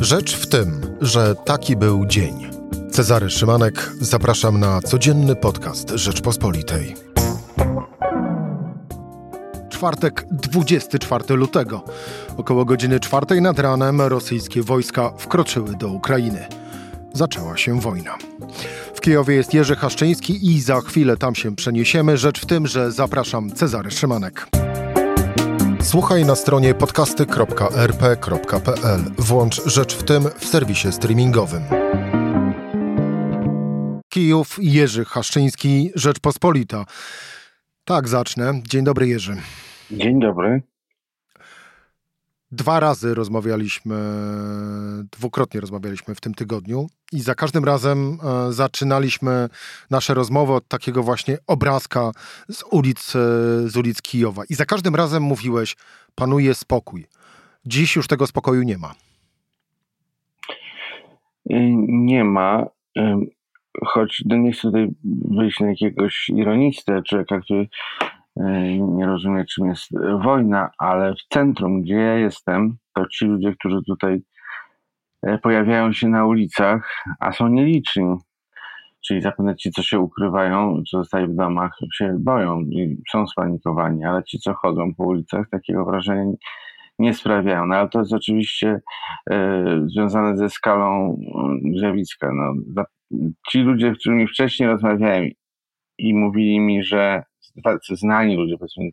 Rzecz w tym, że taki był dzień. Cezary Szymanek, zapraszam na codzienny podcast Rzeczpospolitej. Czwartek, 24 lutego. Około godziny czwartej nad ranem rosyjskie wojska wkroczyły do Ukrainy. Zaczęła się wojna. W Kijowie jest Jerzy Haszczyński i za chwilę tam się przeniesiemy. Rzecz w tym, że zapraszam Cezary Szymanek. Słuchaj na stronie podcasty.rp.pl. Włącz Rzecz w tym w serwisie streamingowym. Kijów, Jerzy Haszczyński, Rzeczpospolita. Tak, zacznę. Dzień dobry, Jerzy. Dzień dobry. Dwa razy rozmawialiśmy, dwukrotnie rozmawialiśmy w tym tygodniu i za każdym razem e, zaczynaliśmy nasze rozmowy od takiego właśnie obrazka z ulic, e, z ulic Kijowa. I za każdym razem mówiłeś, panuje spokój. Dziś już tego spokoju nie ma. Nie ma, choć nie chcę tutaj wyjść na jakiegoś ironistę, człowieka, który nie rozumie, czym jest wojna, ale w centrum, gdzie ja jestem, to ci ludzie, którzy tutaj pojawiają się na ulicach, a są nieliczni, czyli zapewne ci, co się ukrywają, co zostali w domach, się boją i są spanikowani, ale ci, co chodzą po ulicach, takiego wrażenia nie sprawiają. No ale to jest oczywiście e, związane ze skalą e, zjawiska. No, ci ludzie, z którymi wcześniej rozmawiałem i mówili mi, że tacy znani ludzie, powiedzmy,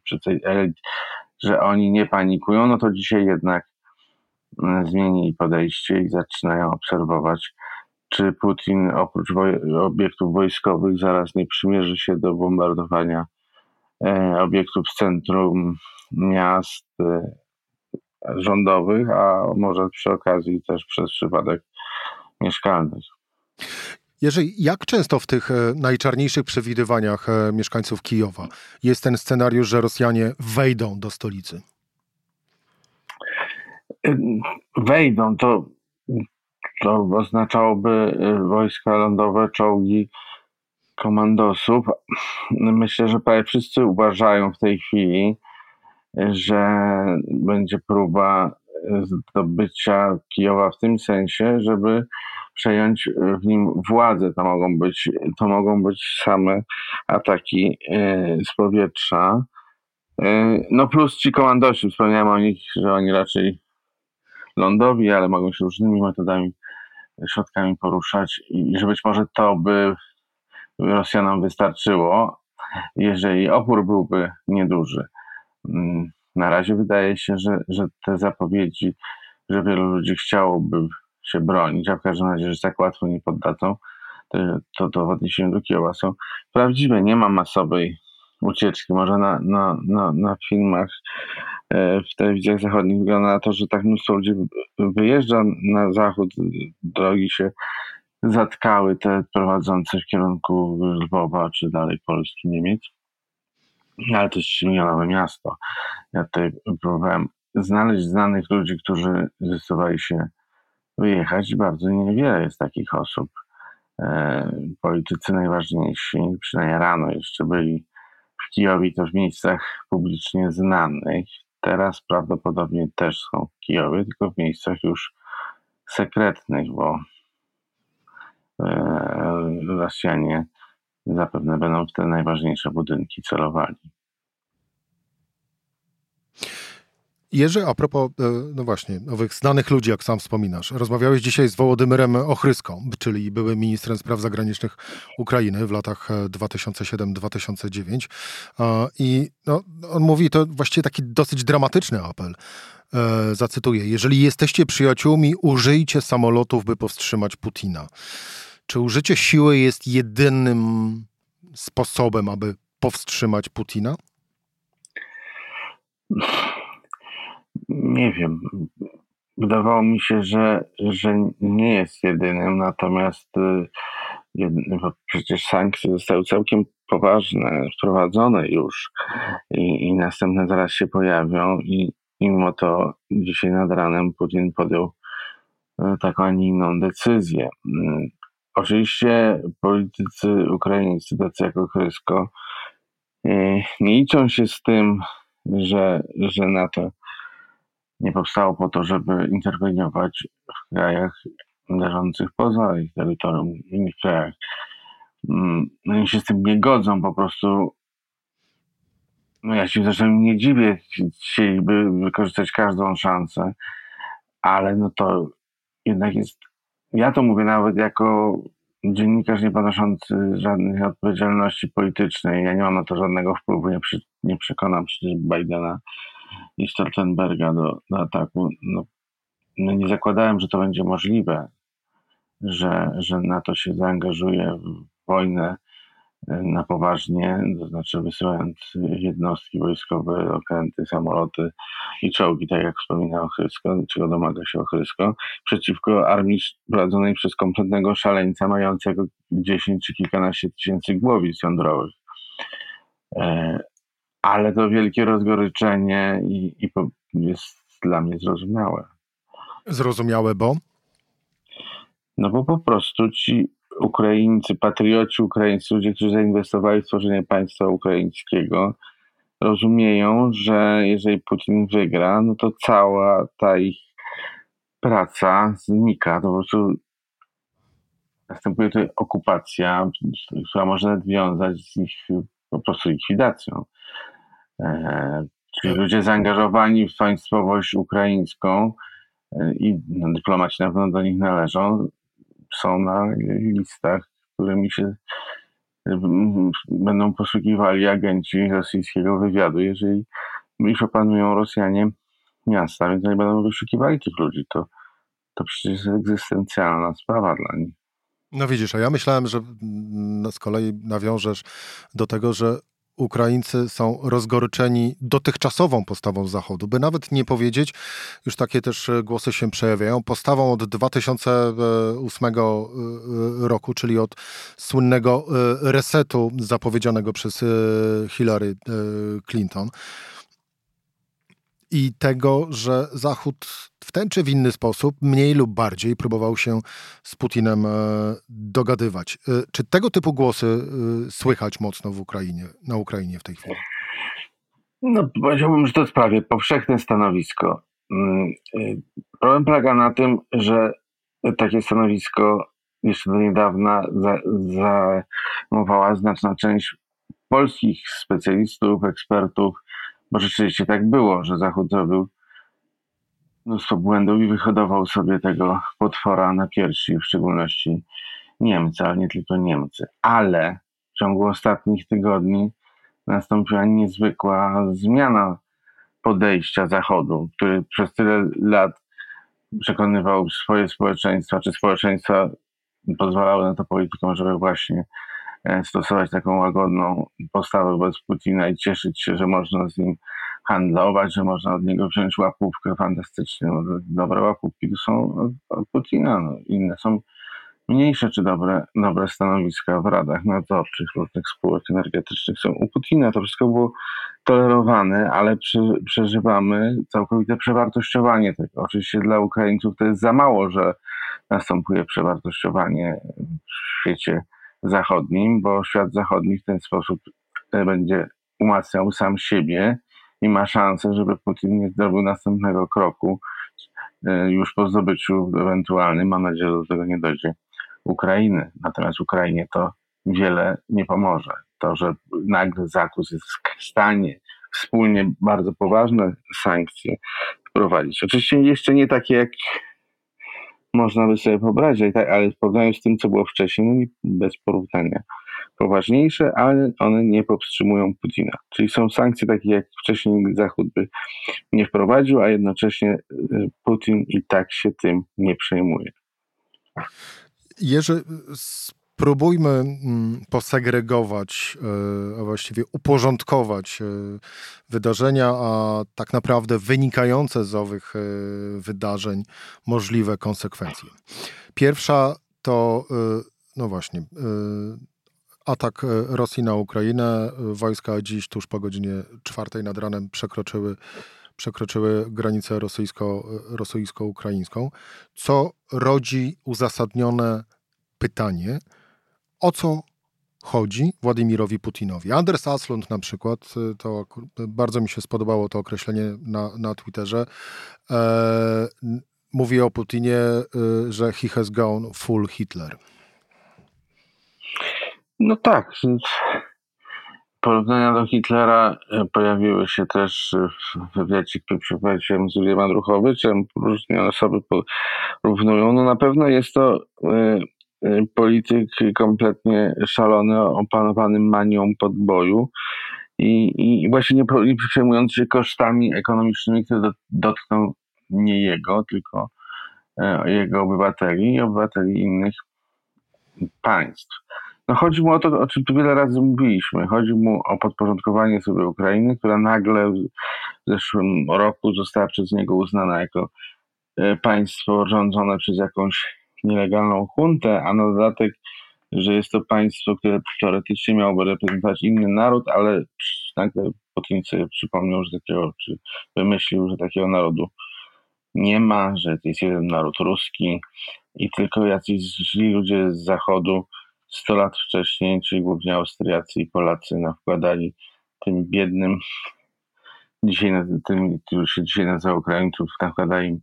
że oni nie panikują, no to dzisiaj jednak e, zmienili podejście i zaczynają obserwować, czy Putin oprócz woj obiektów wojskowych zaraz nie przymierzy się do bombardowania e, obiektów w centrum miast, e, rządowych, a może przy okazji też przez przypadek mieszkalnych. Jeżeli, jak często w tych e, najczarniejszych przewidywaniach e, mieszkańców Kijowa jest ten scenariusz, że Rosjanie wejdą do stolicy? Wejdą, to, to oznaczałoby e, wojska lądowe, czołgi, komandosów. Myślę, że prawie wszyscy uważają w tej chwili, że będzie próba zdobycia Kijowa w tym sensie, żeby przejąć w nim władzę. To mogą być, to mogą być same ataki e, z powietrza. E, no plus ci komandosi, wspomniałem o nich, że oni raczej lądowi, ale mogą się różnymi metodami, środkami poruszać i że być może to by Rosjanom wystarczyło, jeżeli opór byłby nieduży. Mm, na razie wydaje się, że, że te zapowiedzi, że wielu ludzi chciałoby się bronić, a w każdym razie, że tak łatwo nie poddadzą, to, to, w odniesieniu do Kijowa są prawdziwe. Nie ma masowej ucieczki. Może na, na, na, na filmach e, w telewizjach zachodnich wygląda na to, że tak mnóstwo ludzi wyjeżdża na zachód, drogi się zatkały te prowadzące w kierunku Lwowa czy dalej Polski, Niemiec ale to jest milionowe miasto. Ja tutaj próbowałem znaleźć znanych ludzi, którzy zdecydowali się wyjechać. Bardzo niewiele jest takich osób. E, politycy najważniejsi, przynajmniej rano jeszcze byli w Kijowie, to w miejscach publicznie znanych. Teraz prawdopodobnie też są w Kijowie, tylko w miejscach już sekretnych, bo e, Rosjanie zapewne będą w te najważniejsze budynki celowali. Jerzy, a propos, e, no właśnie, owych znanych ludzi, jak sam wspominasz, rozmawiałeś dzisiaj z Wołodymyrem Ochryską, czyli byłym ministrem spraw zagranicznych Ukrainy w latach 2007-2009 e, i no, on mówi, to właściwie taki dosyć dramatyczny apel, e, zacytuję, jeżeli jesteście przyjaciółmi, użyjcie samolotów, by powstrzymać Putina. Czy użycie siły jest jedynym sposobem, aby powstrzymać Putina? Nie wiem. Wydawało mi się, że, że nie jest jedynym, natomiast y, przecież sankcje zostały całkiem poważne, wprowadzone już i, i następne zaraz się pojawią i mimo to dzisiaj nad ranem Putin podjął y, taką, a nie inną decyzję. Mm, Oczywiście politycy ukraińscy, tacy jak Ochrysko, e, nie liczą się z tym, że, że NATO, nie powstało po to, żeby interweniować w krajach leżących poza ich terytorium, w innych krajach. Mm, no oni się z tym nie godzą, po prostu no ja się zresztą nie dziwię, chcieliby wykorzystać każdą szansę, ale no to jednak jest, ja to mówię nawet jako dziennikarz nie ponoszący żadnej odpowiedzialności politycznej, ja nie mam na to żadnego wpływu, nie, przy, nie przekonam przecież Bidena i Stoltenberga do, do ataku. No, no nie zakładałem, że to będzie możliwe, że, że NATO się zaangażuje w wojnę e, na poważnie, to znaczy wysyłając jednostki wojskowe, okręty, samoloty i czołgi, tak jak wspominał Ochrysko, czego domaga się Ochrysko, przeciwko armii prowadzonej przez kompletnego szaleńca mającego 10 czy kilkanaście tysięcy głowic jądrowych. Ale to wielkie rozgoryczenie i, i jest dla mnie zrozumiałe. Zrozumiałe, bo? No bo po prostu ci Ukraińcy, patrioci ukraińscy, ludzie, którzy zainwestowali w tworzenie państwa ukraińskiego, rozumieją, że jeżeli Putin wygra, no to cała ta ich praca znika. To po prostu następuje tutaj okupacja, która może wiązać z ich po prostu likwidacją. E, czyli ludzie zaangażowani w państwowość ukraińską e, i no, dyplomaci na pewno do nich należą, są na listach, którymi się będą poszukiwali agenci rosyjskiego wywiadu, jeżeli już opanują Rosjanie miasta, więc oni będą wyszukiwali tych ludzi. To, to przecież jest egzystencjalna sprawa dla nich. No widzisz, a ja myślałem, że z kolei nawiążesz do tego, że Ukraińcy są rozgoryczeni dotychczasową postawą Zachodu, by nawet nie powiedzieć, już takie też e, głosy się przejawiają, postawą od 2008 e, roku, czyli od słynnego e, resetu zapowiedzianego przez Hillary Clinton i tego, że Zachód w ten czy w inny sposób, mniej lub bardziej, próbował się z Putinem e, dogadywać. E, czy tego typu głosy e, słychać mocno w Ukrainie, na Ukrainie w tej chwili? No, powiedziałbym, że to jest prawie powszechne stanowisko. Mm, problem polega na tym, że takie stanowisko jeszcze do niedawna zajmowała znaczna część polskich specjalistów, ekspertów, bo rzeczywiście tak było, że Zachód zrobił mnóstwo błędów i wyhodował sobie tego potwora na piersi, w szczególności Niemcy, ale nie tylko Niemcy. Ale w ciągu ostatnich tygodni nastąpiła niezwykła zmiana podejścia Zachodu, który przez tyle lat przekonywał swoje społeczeństwa, czy społeczeństwa pozwalały na to politykom, żeby właśnie stosować taką łagodną postawę wobec Putina i cieszyć się, że można z nim handlować, że można od niego wziąć łapówkę fantastycznie. Dobre łapówki to są od Putina, no, inne są mniejsze czy dobre, dobre stanowiska w radach nadzorczych różnych spółek energetycznych są u Putina. To wszystko było tolerowane, ale przy, przeżywamy całkowite przewartościowanie tego. Oczywiście dla Ukraińców to jest za mało, że następuje przewartościowanie w świecie zachodnim, bo świat zachodni w ten sposób e, będzie umacniał sam siebie i ma szansę, żeby Putin nie zrobił następnego kroku e, już po zdobyciu ewentualnym, mam nadzieję, że do tego nie dojdzie, Ukrainy. Natomiast Ukrainie to wiele nie pomoże. To, że nagle Zakus jest w stanie wspólnie bardzo poważne sankcje wprowadzić. Oczywiście jeszcze nie takie jak można by sobie wyobrazić, tak, ale w porównaniu z tym, co było wcześniej, no bez porównania poważniejsze, ale one nie powstrzymują Putina. Czyli są sankcje takie, jak wcześniej Zachód by nie wprowadził, a jednocześnie y, Putin i tak się tym nie przejmuje. Jerzy, Próbujmy mm, posegregować, e, a właściwie uporządkować e, wydarzenia, a tak naprawdę wynikające z owych e, wydarzeń możliwe konsekwencje. Pierwsza to, no właśnie, atak Rosji na Ukrainę. Wojska dziś tuż po godzinie czwartej nad ranem przekroczyły, przekroczyły granicę rosyjsko, rosyjsko-ukraińską, co rodzi uzasadnione pytanie, o co chodzi Władimirowi Putinowi. Anders Aslund na przykład, to bardzo mi się spodobało to określenie na, na Twitterze, e, mówi o Putinie, że he has gone full Hitler. No tak. Porównania do Hitlera e, pojawiły się też w wywiadzie, który przeprowadziłem z Juliem Andruchowiczem. Różne osoby porównują. No na pewno jest to e, polityk kompletnie szalony, opanowany manią podboju i, i właśnie nie, nie przejmując się kosztami ekonomicznymi, które dotkną nie jego, tylko jego obywateli i obywateli innych państw. No chodzi mu o to, o czym tu wiele razy mówiliśmy. Chodzi mu o podporządkowanie sobie Ukrainy, która nagle w zeszłym roku została przez niego uznana jako e, państwo rządzone przez jakąś nielegalną huntę, a na dodatek, że jest to państwo, które teoretycznie miałoby reprezentować inny naród, ale nagle Putin sobie przypomniał, że takiego, czy wymyślił, że takiego narodu nie ma, że jest jeden naród ruski i tylko jacyś źli ludzie z zachodu 100 lat wcześniej, czyli głównie Austriacy i Polacy nakładali tym biednym, dzisiaj, tym, którzy się dzisiaj nazywa Ukraińców, nakładali im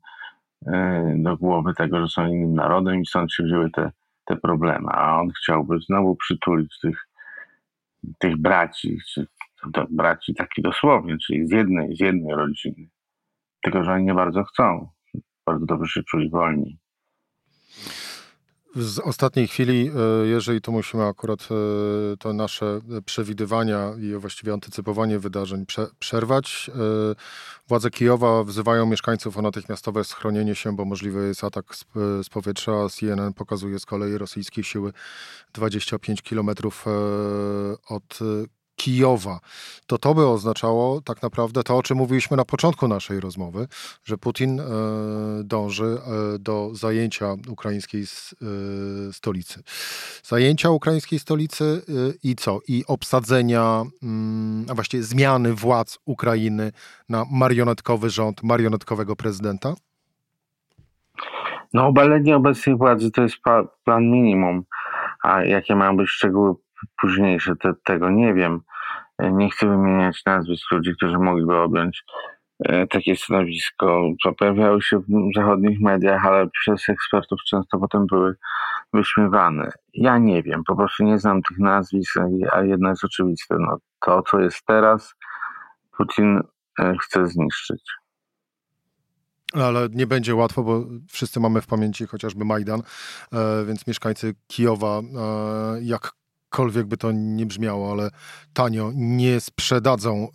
do głowy tego, że są innym narodem i stąd się wzięły te, te problemy. A on chciałby znowu przytulić tych, tych braci, czy braci taki dosłownie, czyli z jednej, z jednej rodziny. Tylko, że oni nie bardzo chcą. Bardzo dobrze się czuli wolni. Z ostatniej chwili, e, jeżeli tu musimy akurat e, to nasze przewidywania i właściwie antycypowanie wydarzeń przerwać, e, władze Kijowa wzywają mieszkańców o natychmiastowe schronienie się, bo możliwy jest atak z powietrza. CNN pokazuje z kolei rosyjskie siły 25 kilometrów od Kijowa, to to by oznaczało tak naprawdę to, o czym mówiliśmy na początku naszej rozmowy, że Putin e, dąży e, do zajęcia ukraińskiej e, stolicy. Zajęcia ukraińskiej stolicy i co? I obsadzenia, mm, a właściwie zmiany władz Ukrainy na marionetkowy rząd, marionetkowego prezydenta? No, obalenie obecnej władzy to jest plan minimum. A jakie mają być szczegóły późniejsze, te, tego nie wiem. E, nie chcę wymieniać nazwisk ludzi, którzy mogliby objąć e, takie stanowisko. Pojawiały się w zachodnich mediach, ale przez ekspertów często potem były wyśmiewane. Ja nie wiem, po prostu nie znam tych nazwisk, a jedno jest oczywiste. No, to, co jest teraz, Putin e, chce zniszczyć. Ale nie będzie łatwo, bo wszyscy mamy w pamięci chociażby Majdan, więc mieszkańcy Kijowa, jak jakkolwiek by to nie brzmiało, ale tanio nie sprzedadzą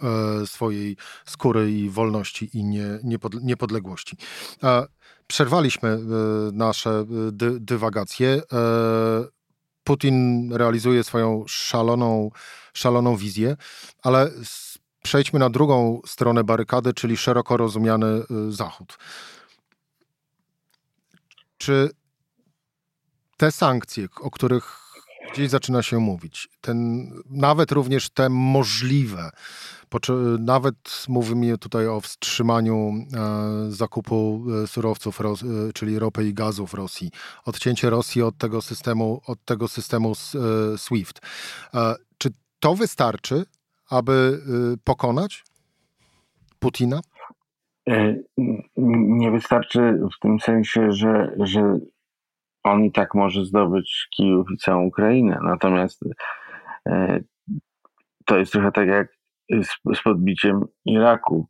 e, swojej skóry i wolności i nie, niepod, niepodległości. E, przerwaliśmy e, nasze dy, dywagacje. Putin realizuje swoją szaloną, szaloną wizję, ale przejdźmy na drugą stronę barykady, czyli szeroko rozumiany Zachód. Czy te sankcje, o których gdzieś zaczyna się mówić. Ten, nawet również te możliwe, nawet mówimy tutaj o wstrzymaniu e, zakupu e, surowców, ro, e, czyli ropy i gazu w Rosji, odcięcie Rosji od tego systemu, od tego systemu e, SWIFT. E, czy to wystarczy, aby e, pokonać Putina? Nie wystarczy w tym sensie, że, że on i tak może zdobyć Kijów i całą Ukrainę. Natomiast e, to jest trochę tak jak z, z podbiciem Iraku.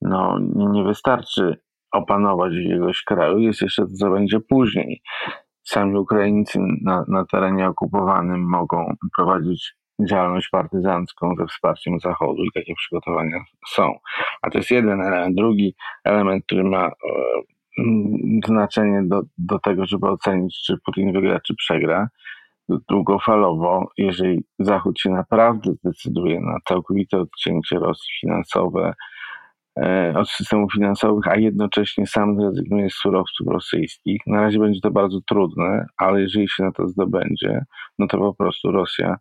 No, nie wystarczy opanować jakiegoś kraju, jest jeszcze to, co będzie później. Sami Ukraińcy na, na terenie okupowanym mogą prowadzić działalność partyzancką ze wsparciem Zachodu i takie przygotowania są. A to jest jeden element. Drugi element, który ma e, znaczenie do, do tego, żeby ocenić, czy Putin wygra, czy przegra. Długofalowo, jeżeli Zachód się naprawdę zdecyduje na całkowite odcięcie Rosji finansowe, e, od systemów finansowych, a jednocześnie sam zrezygnuje z surowców rosyjskich. Na razie będzie to bardzo trudne, ale jeżeli się na to zdobędzie, no to po prostu Rosja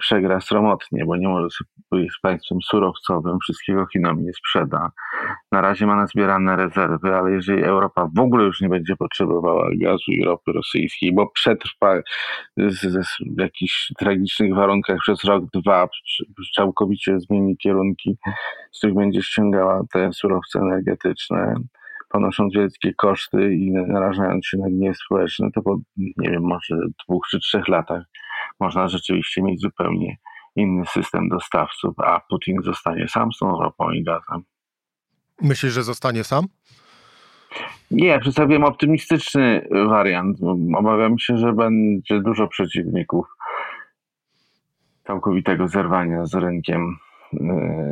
przegra sromotnie, bo nie może jest państwem surowcowym, wszystkiego Chinom nie sprzeda. Na razie ma nazbierane rezerwy, ale jeżeli Europa w ogóle już nie będzie potrzebowała gazu i ropy rosyjskiej, bo przetrwa w jakichś tragicznych warunkach przez rok, dwa, całkowicie zmieni kierunki, z których będzie ściągała te surowce energetyczne, ponosząc wielkie koszty i narażając się na gniew społeczny, to po, nie wiem, może dwóch czy trzech latach można rzeczywiście mieć zupełnie inny system dostawców, a Putin zostanie sam z tą ropą i gazem. Myślisz, że zostanie sam? Nie, przedstawiam optymistyczny wariant. Obawiam się, że będzie dużo przeciwników całkowitego zerwania z rynkiem e,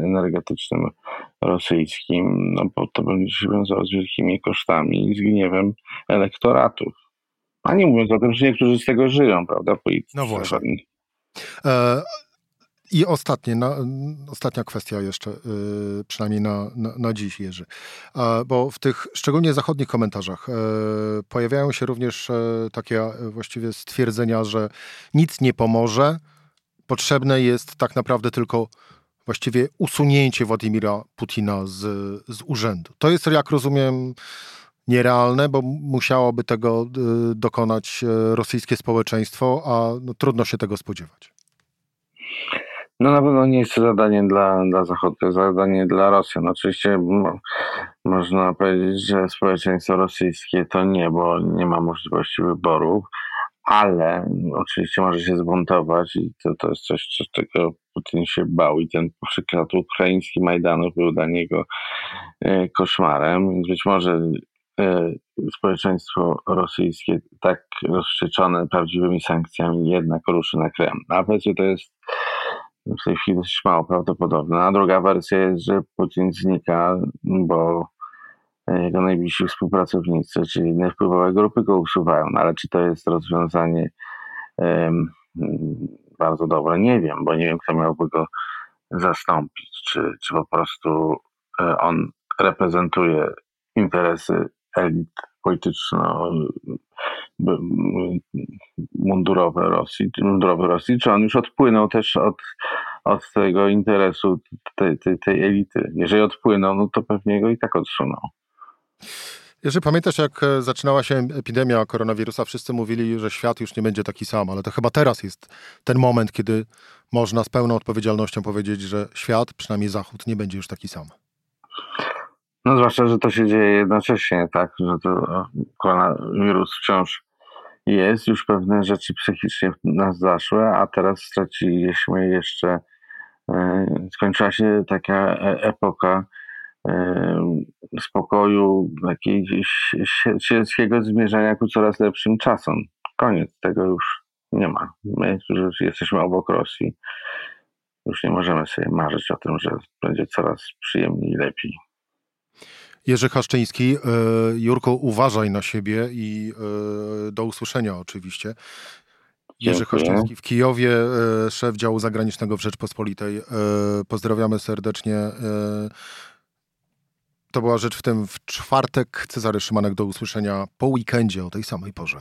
energetycznym rosyjskim, no bo to będzie się wiązało z wielkimi kosztami i z gniewem elektoratów. A nie mówiąc o tym, że niektórzy z tego żyją, prawda? Politycy no właśnie. E, I ostatnie, na, ostatnia kwestia jeszcze, y, przynajmniej na, na, na dziś, Jerzy. E, bo w tych szczególnie zachodnich komentarzach e, pojawiają się również e, takie e, właściwie stwierdzenia, że nic nie pomoże, potrzebne jest tak naprawdę tylko właściwie usunięcie Władimira Putina z, z urzędu. To jest, jak rozumiem, nierealne, bo musiałoby tego y, dokonać e, rosyjskie społeczeństwo, a no, trudno się tego spodziewać. No na pewno nie jest to zadanie dla, dla Zachodu, to jest zadanie dla Rosjan. Oczywiście no, można powiedzieć, że społeczeństwo rosyjskie to nie, bo nie ma możliwości wyborów, ale oczywiście może się zbuntować i to, to jest coś, co, czego Putin się bał i ten przykład ukraiński Majdanu był dla niego e, koszmarem, być może społeczeństwo rosyjskie tak rozwścieczone prawdziwymi sankcjami jednak ruszy na Kreml. A powiedzmy to jest w tej chwili dość mało prawdopodobne. A druga wersja jest, że Putin znika, bo jego najbliżsi współpracownicy, czyli wpływowe grupy go usuwają. No ale czy to jest rozwiązanie um, bardzo dobre? Nie wiem, bo nie wiem, kto miałby go zastąpić. Czy, czy po prostu e, on reprezentuje interesy elit polityczno mundurowe Rosji, mundurowe Rosji, czy on już odpłynął też od, od tego interesu tej, tej, tej elity. Jeżeli odpłynął, no to pewnie go i tak odsunął. Jeżeli pamiętasz, jak e, zaczynała się epidemia koronawirusa, wszyscy mówili, że świat już nie będzie taki sam, ale to chyba teraz jest ten moment, kiedy można z pełną odpowiedzialnością powiedzieć, że świat, przynajmniej Zachód, nie będzie już taki sam. No zwłaszcza, że to się dzieje jednocześnie, tak, że to e, koronawirus wciąż jest, już pewne rzeczy psychicznie nas zaszły, a teraz straciliśmy jeszcze, e, skończyła się taka epoka spokoju, jakiegoś sielskiego zmierzania ku coraz lepszym czasom. Koniec tego już nie ma. My, którzy jesteśmy obok Rosji, już nie możemy sobie marzyć o tym, że będzie coraz przyjemniej i lepiej. Jerzy Haszczyński, e, Jurko, uważaj na siebie i e, do usłyszenia oczywiście. Jerzy Haszczyński w Kijowie, e, szef działu zagranicznego w Rzeczpospolitej. Pozdrawiamy serdecznie. To była rzecz w tym w czwartek. Cezary Szymanek do usłyszenia po weekendzie o tej samej porze.